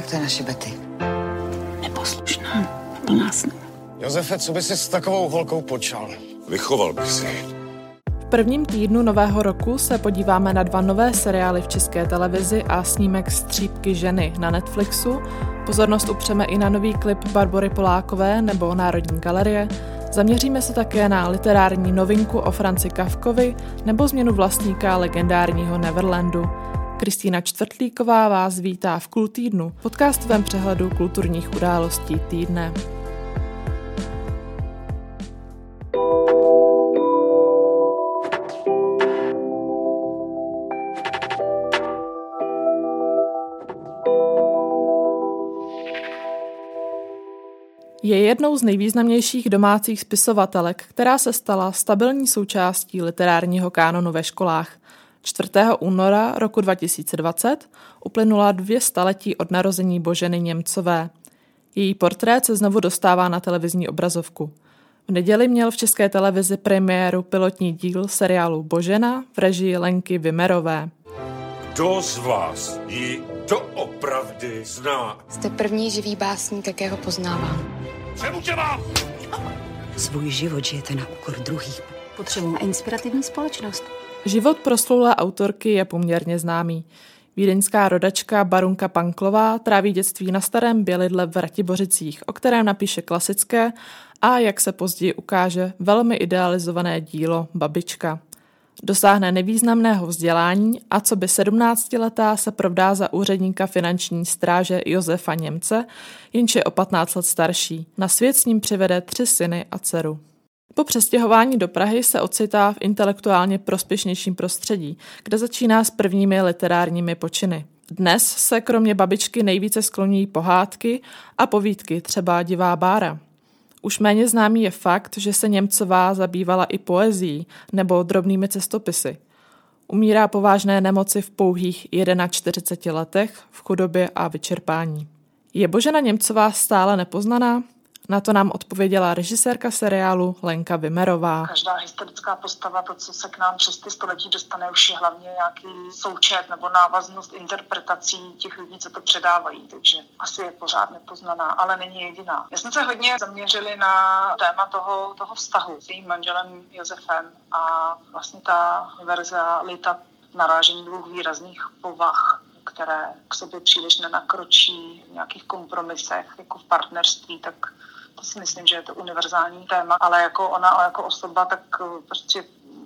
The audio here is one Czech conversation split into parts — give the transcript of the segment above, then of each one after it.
Tak to je naše Betty. Neposlušná, plná snů. Josefe, co by si s takovou holkou počal? Vychoval bych si. V prvním týdnu nového roku se podíváme na dva nové seriály v české televizi a snímek Střípky ženy na Netflixu. Pozornost upřeme i na nový klip Barbory Polákové nebo Národní galerie. Zaměříme se také na literární novinku o Franci Kavkovi nebo změnu vlastníka legendárního Neverlandu. Kristýna Čtvrtlíková vás vítá v Kultýdnu, podcastovém přehledu kulturních událostí týdne. Je jednou z nejvýznamnějších domácích spisovatelek, která se stala stabilní součástí literárního kánonu ve školách. 4. února roku 2020 uplynula dvě staletí od narození Boženy Němcové. Její portrét se znovu dostává na televizní obrazovku. V neděli měl v české televizi premiéru pilotní díl seriálu Božena v režii Lenky Vimerové. Kdo z vás ji doopravdy zná? Jste první živý básník, jakého poznávám. Čemu tě mám? Svůj život žijete na úkor druhých. Potřebujeme inspirativní společnost. Život proslulé autorky je poměrně známý. Vídeňská rodačka Barunka Panklová tráví dětství na starém Bělidle v Ratibořicích, o kterém napíše klasické a, jak se později ukáže, velmi idealizované dílo Babička. Dosáhne nevýznamného vzdělání a co by 17-letá se provdá za úředníka finanční stráže Josefa Němce, jenž je o 15 let starší. Na svět s ním přivede tři syny a dceru. Po přestěhování do Prahy se ocitá v intelektuálně prospěšnějším prostředí, kde začíná s prvními literárními počiny. Dnes se kromě babičky nejvíce skloňují pohádky a povídky, třeba Divá bára. Už méně známý je fakt, že se Němcová zabývala i poezí nebo drobnými cestopisy. Umírá po vážné nemoci v pouhých 41 letech, v chudobě a vyčerpání. Je Božena Němcová stále nepoznaná? Na to nám odpověděla režisérka seriálu Lenka Vimerová. Každá historická postava, to, co se k nám přes ty století dostane, už je hlavně nějaký součet nebo návaznost interpretací těch lidí, co to předávají. Takže asi je pořád nepoznaná, ale není jediná. Já jsme se hodně zaměřili na téma toho, toho vztahu s jejím manželem Josefem a vlastně ta verze Lita narážení dvou výrazných povah které k sobě příliš nenakročí v nějakých kompromisech, jako v partnerství, tak si myslím, že je to univerzální téma, ale jako ona jako osoba, tak eh, prostě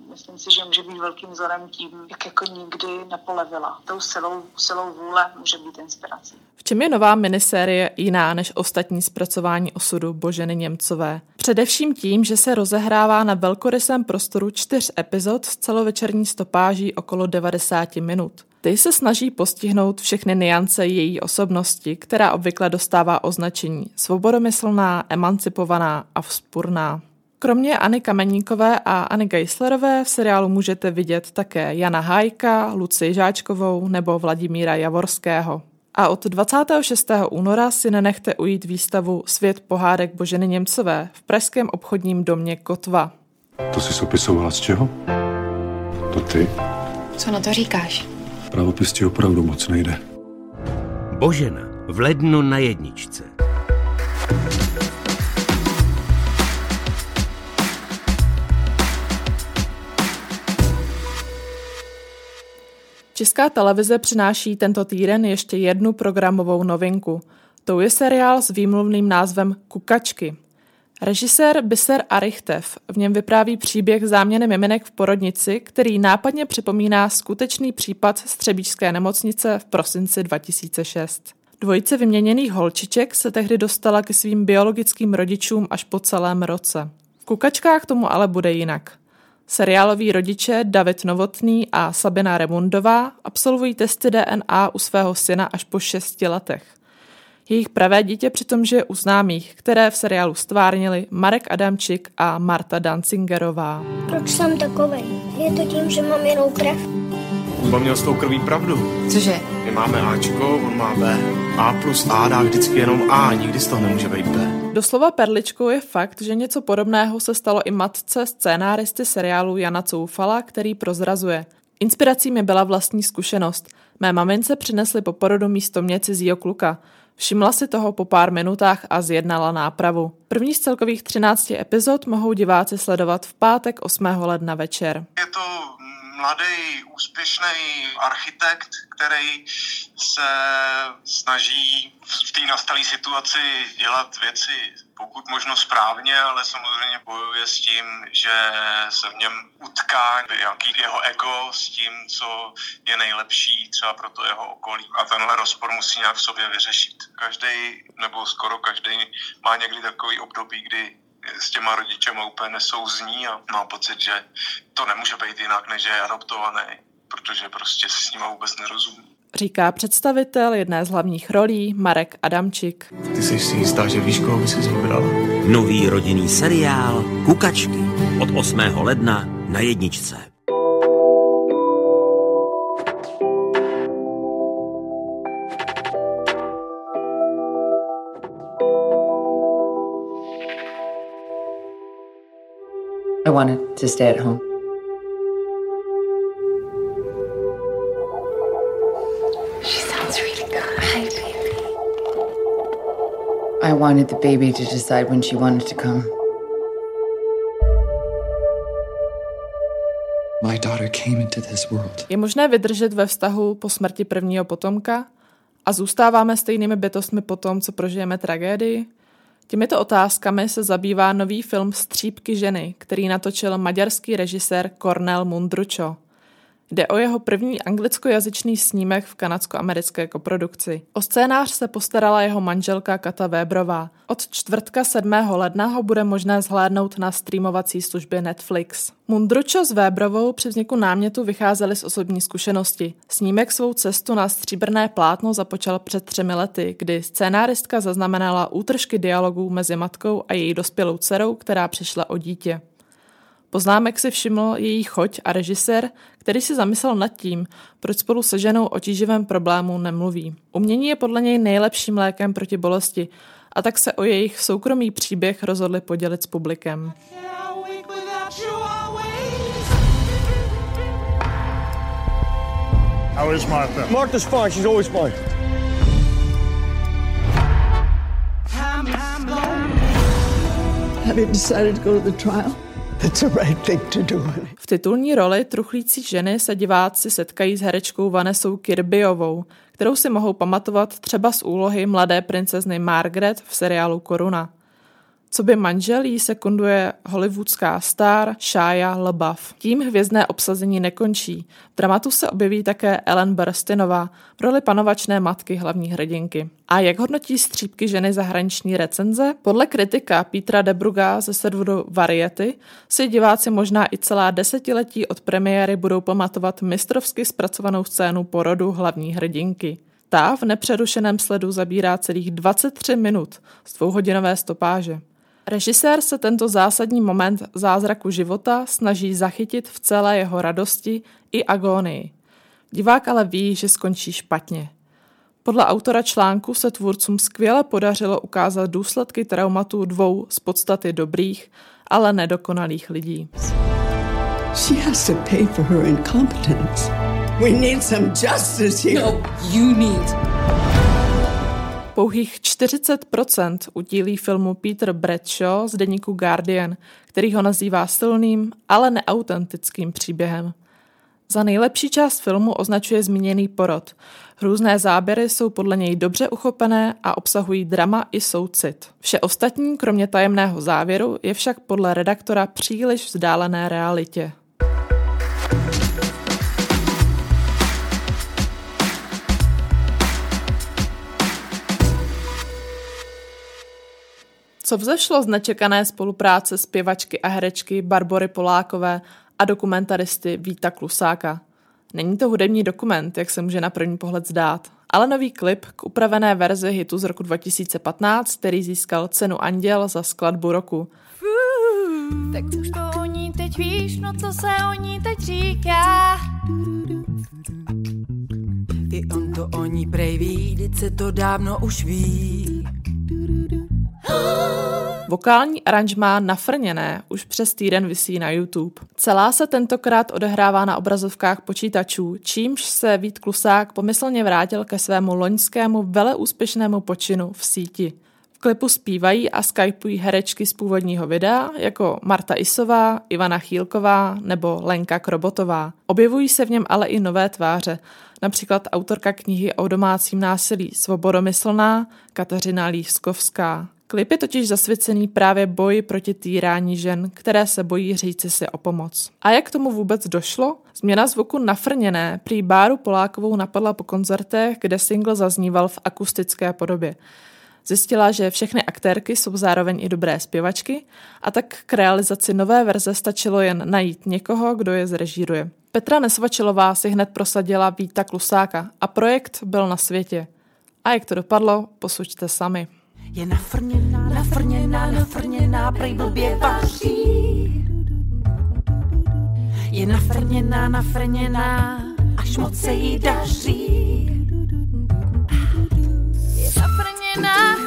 myslím si, že může být velkým vzorem tím, jak jako nikdy nepolevila. Tou silou, silou vůle může být inspirací. V čem je nová minisérie jiná než ostatní zpracování osudu Boženy Němcové? Především tím, že se rozehrává na velkorysém prostoru čtyř epizod s celovečerní stopáží okolo 90 minut. Ty se snaží postihnout všechny niance její osobnosti, která obvykle dostává označení svobodomyslná, emancipovaná a vzpurná. KroměAny Kameníkové aAny Geislerové v seriálu můžete vidět také Jana Hájka, Luci Žáčkovou nebo Vladimíra Javorského. A od 26. února si nenechte ujít výstavu Svět pohádek Boženy Němcové v pražském obchodním domě Kotva. To jsi opisovala z čeho? To ty? Co na to říkáš? Pravopis ti opravdu moc nejde. Božena v lednu na jedničce. Česká televize přináší tento týden ještě jednu programovou novinku. To je seriál s výmluvným názvem Kukačky. Režisér Biser Arichtev v něm vypráví příběh záměny miminek v porodnici, který nápadně připomíná skutečný případ střebíčské nemocnice v prosinci 2006. Dvojice vyměněných holčiček se tehdy dostala ke svým biologickým rodičům až po celém roce. V kukačkách tomu ale bude jinak. Seriáloví rodiče David Novotný a Sabina Remundová absolvují testy DNA u svého syna až po šesti letech. Jejich pravé dítě přitom žije u známých, které v seriálu stvárnili Marek Adamčik a Marta Dancingerová. Proč jsem takovej? Je to tím, že mám jinou krev? On měl s tou krví pravdu. Cože? My máme Ačko, on má B. A plus A dá vždycky jenom A, nikdy z toho nemůže být B. Doslova perličkou je fakt, že něco podobného se stalo i matce scénáristy seriálu Jana Coufala, který prozrazuje. Inspirací mi byla vlastní zkušenost. Mé mamince přinesli po porodu místo mě cizího kluka. Všimla si toho po pár minutách a zjednala nápravu. První z celkových 13 epizod mohou diváci sledovat v pátek 8. ledna večer. Je to mladý, úspěšný architekt, který se snaží v té nastalé situaci dělat věci pokud možno správně, ale samozřejmě bojuje s tím, že se v něm utká nějaký jeho ego s tím, co je nejlepší třeba pro to jeho okolí. A tenhle rozpor musí nějak v sobě vyřešit. Každý nebo skoro každý má někdy takový období, kdy s těma rodičema úplně nesouzní a má pocit, že to nemůže být jinak, než je adoptovaný, protože prostě s ním vůbec nerozumí. Říká představitel jedné z hlavních rolí Marek Adamčik. Ty jsi si jistá, že víš, koho by si vybrala? Nový rodinný seriál Kukačky od 8. ledna na jedničce. I wanted to stay at home. Wanted the baby to decide when she wanted to come. My daughter came into this world. Je možné vydržet ve vztahu po smrti prvního potomka a zůstáváme stejnými bytostmi po tom, co prožijeme tragédii? Těmito otázkami se zabývá nový film Střípky ženy, který natočil maďarský režisér Cornel Mundručo. Jde o jeho první anglickojazyčný snímek v kanadsko-americké koprodukci. O scénář se postarala jeho manželka Kata Webrová. Od čtvrtka 7. ledna ho bude možné zhlédnout na streamovací službě Netflix. Mundručo s Webrovou při vzniku námětu vycházeli z osobní zkušenosti. Snímek svou cestu na stříbrné plátno započal před třemi lety, kdy scénáristka zaznamenala útržky dialogů mezi matkou a její dospělou dcerou, která přišla o dítě. Poznámek si všiml její choť a režisér, který si zamyslel nad tím, proč spolu se ženou o tíživém problému nemluví. Umění je podle něj nejlepším lékem proti bolesti a tak se o jejich soukromý příběh rozhodli podělit s publikem. How is Martha? Martha's fine. She's always fine. Have you decided to go to the trial? V titulní roli truchlící ženy se diváci setkají s herečkou Vanessou Kirbyovou, kterou si mohou pamatovat třeba z úlohy mladé princezny Margaret v seriálu Koruna. Co by manžel jí sekunduje hollywoodská star Shia LaBeouf. Tím hvězdné obsazení nekončí. V dramatu se objeví také Ellen Burstinová v roli panovačné matky hlavní hrdinky. A jak hodnotí střípky ženy zahraniční recenze? Podle kritika Petra Debruga ze serveru Variety si diváci možná i celá desetiletí od premiéry budou pamatovat mistrovsky zpracovanou scénu porodu hlavní hrdinky. Ta v nepřerušeném sledu zabírá celých 23 minut z dvouhodinové stopáže. Režisér se tento zásadní moment zázraku života snaží zachytit v celé jeho radosti i agónii. Divák ale ví, že skončí špatně. Podle autora článku se tvůrcům skvěle podařilo ukázat důsledky traumatů dvou z podstaty dobrých, ale nedokonalých lidí. She has to pay for her incompetence. We need some justice here. No, you need. Pouhých 40% udílí filmu Peter Bradshaw z deníku Guardian, který ho nazývá silným, ale neautentickým příběhem. Za nejlepší část filmu označuje zmíněný porod. Hrůzné záběry jsou podle něj dobře uchopené a obsahují drama i soucit. Vše ostatní, kromě tajemného závěru, je však podle redaktora příliš vzdálené realitě. Co vzešlo z nečekané spolupráce zpěvačky a herečky Barbory Polákové a dokumentaristy Víta Klusáka? Není to hudební dokument, jak se může na první pohled zdát, ale nový klip k upravené verzi hitu z roku 2015, který získal cenu Anděl za skladbu roku. Tak už to o ní teď víš, no co se o ní teď říká. I on to o ní prej ví, se to dávno už ví. Vokální aranžmá Nafrněné už přes týden visí na YouTube. Celá se tentokrát odehrává na obrazovkách počítačů, čímž se Vít Klusák pomyslně vrátil ke svému loňskému veleúspěšnému počinu v síti. V klipu zpívají a skypují herečky z původního videa, jako Marta Isová, Ivana Chýlková nebo Lenka Krobotová. Objevují se v něm ale i nové tváře, například autorka knihy o domácím násilí Svobodomyslná Kateřina Lískovská. Klip je totiž zasvěcený právě boji proti týrání žen, které se bojí říci si o pomoc. A jak tomu vůbec došlo? Změna zvuku nafrněné prý Báru Polákovou napadla po koncertech, kde single zazníval v akustické podobě. Zjistila, že všechny aktérky jsou zároveň i dobré zpěvačky a tak k realizaci nové verze stačilo jen najít někoho, kdo je zrežíruje. Petra Nesvačilová si hned prosadila Víta Klusáka a projekt byl na světě. A jak to dopadlo, posuďte sami. Je nafrněná, nafrněná, nafrněná, prej blbě vaří. Je nafrněná, nafrněná, až moc se jí daří. Je nafrněná, nafrněná,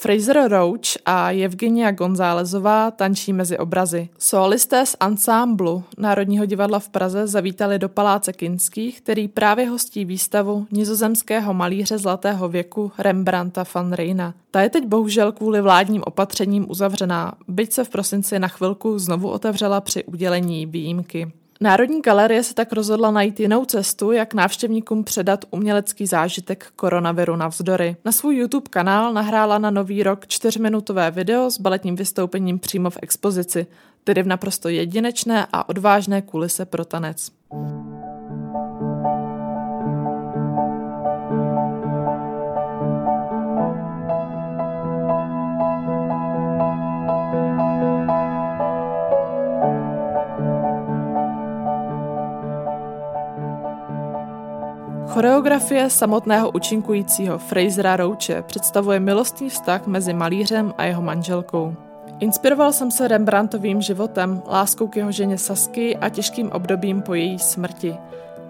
Fraser Roach a Evgenia Gonzálezová tančí mezi obrazy. Solisté z ansámblu Národního divadla v Praze zavítali do Paláce Kinských, který právě hostí výstavu nizozemského malíře zlatého věku Rembrandta van Reyna. Ta je teď bohužel kvůli vládním opatřením uzavřená, byť se v prosinci na chvilku znovu otevřela při udělení výjimky. Národní galerie se tak rozhodla najít jinou cestu, jak návštěvníkům předat umělecký zážitek koronaviru navzdory. Na svůj YouTube kanál nahrála na nový rok čtyřminutové video s baletním vystoupením přímo v expozici, tedy v naprosto jedinečné a odvážné kulise pro tanec. Choreografie samotného účinkujícího Frasera Roache představuje milostný vztah mezi malířem a jeho manželkou. Inspiroval jsem se Rembrandtovým životem, láskou k jeho ženě Sasky a těžkým obdobím po její smrti.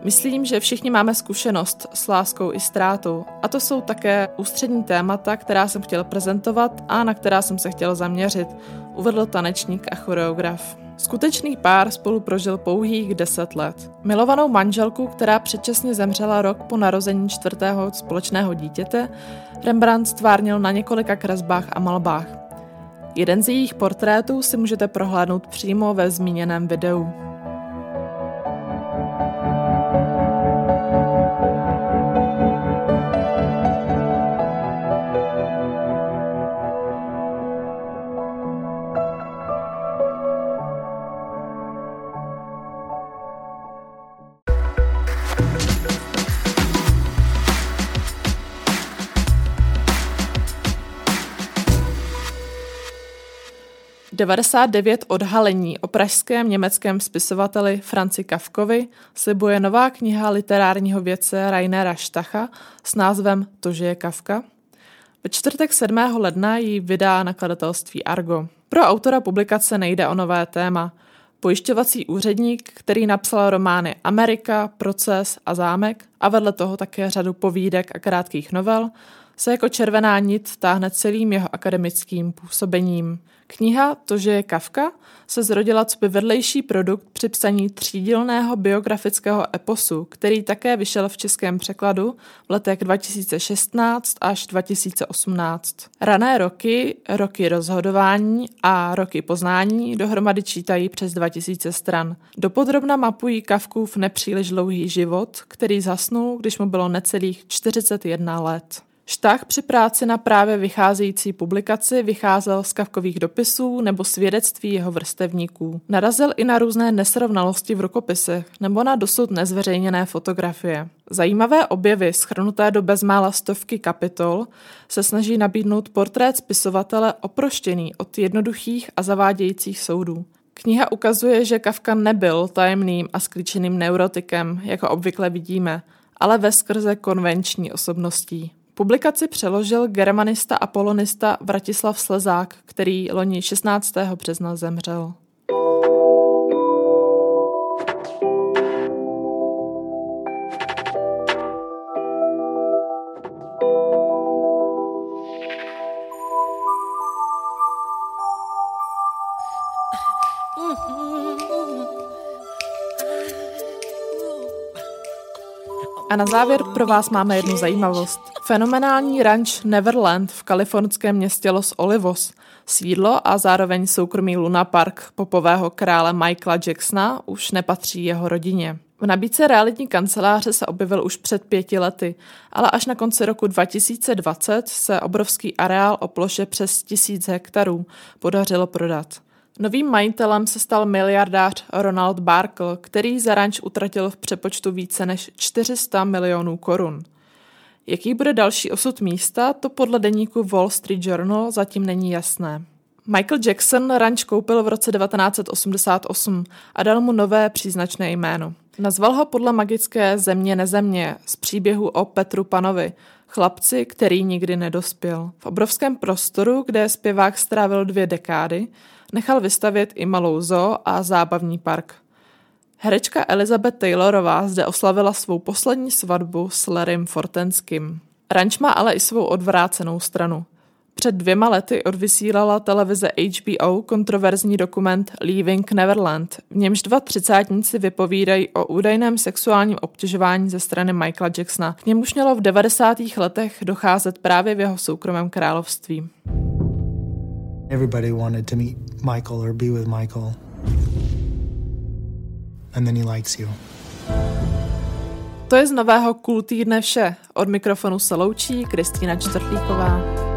Myslím, že všichni máme zkušenost s láskou i ztrátou a to jsou také ústřední témata, která jsem chtěl prezentovat a na která jsem se chtěl zaměřit, uvedl tanečník a choreograf. Skutečný pár spolu prožil pouhých deset let. Milovanou manželku, která předčasně zemřela rok po narození čtvrtého společného dítěte, Rembrandt stvárnil na několika kresbách a malbách. Jeden z jejich portrétů si můžete prohlédnout přímo ve zmíněném videu. 99 odhalení o pražském německém spisovateli Franci Kafkovi slibuje nová kniha literárního vědce Rainera Štacha s názvem To, že je Kafka. Ve čtvrtek 7. ledna ji vydá nakladatelství Argo. Pro autora publikace nejde o nové téma. Pojišťovací úředník, který napsal romány Amerika, Proces a Zámek a vedle toho také řadu povídek a krátkých novel, se jako červená nit táhne celým jeho akademickým působením. Kniha To, že je Kafka, se zrodila co by vedlejší produkt při psaní třídílného biografického eposu, který také vyšel v českém překladu v letech 2016 až 2018. Rané roky, roky rozhodování a roky poznání dohromady čítají přes 2000 stran. Dopodrobna mapují Kafkův nepříliš dlouhý život, který zasnul, když mu bylo necelých 41 let. Štách při práci na právě vycházející publikaci vycházel z kavkových dopisů nebo svědectví jeho vrstevníků. Narazil i na různé nesrovnalosti v rukopisech nebo na dosud nezveřejněné fotografie. Zajímavé objevy, schrnuté do bezmála stovky kapitol, se snaží nabídnout portrét spisovatele oproštěný od jednoduchých a zavádějících soudů. Kniha ukazuje, že Kafka nebyl tajemným a sklíčeným neurotikem, jako obvykle vidíme, ale ve skrze konvenční osobností. Publikaci přeložil germanista a polonista Vratislav Slezák, který loni 16. března zemřel. Na závěr pro vás máme jednu zajímavost. Fenomenální ranč Neverland v kalifornském městě Los Olivos, sídlo a zároveň soukromý Luna Park popového krále Michaela Jacksona už nepatří jeho rodině. V nabídce realitní kanceláře se objevil už před pěti lety, ale až na konci roku 2020 se obrovský areál o ploše přes tisíc hektarů podařilo prodat. Novým majitelem se stal miliardář Ronald Barkle, který za ranč utratil v přepočtu více než 400 milionů korun. Jaký bude další osud místa, to podle deníku Wall Street Journal zatím není jasné. Michael Jackson ranč koupil v roce 1988 a dal mu nové příznačné jméno. Nazval ho podle magické země nezemě z příběhu o Petru Panovi, chlapci, který nikdy nedospěl. V obrovském prostoru, kde zpěvák strávil dvě dekády, nechal vystavět i malou zoo a zábavní park. Herečka Elizabeth Taylorová zde oslavila svou poslední svatbu s Larrym Fortenským. Ranč má ale i svou odvrácenou stranu. Před dvěma lety odvysílala televize HBO kontroverzní dokument Leaving Neverland, v němž dva třicátníci vypovídají o údajném sexuálním obtěžování ze strany Michaela Jacksona. K němuž mělo v 90. letech docházet právě v jeho soukromém království. Everybody wanted to meet Michael or be with Michael. And then he likes you. To je z nového Cool vše. Od mikrofonu se loučí Kristýna Čtvrtlíková.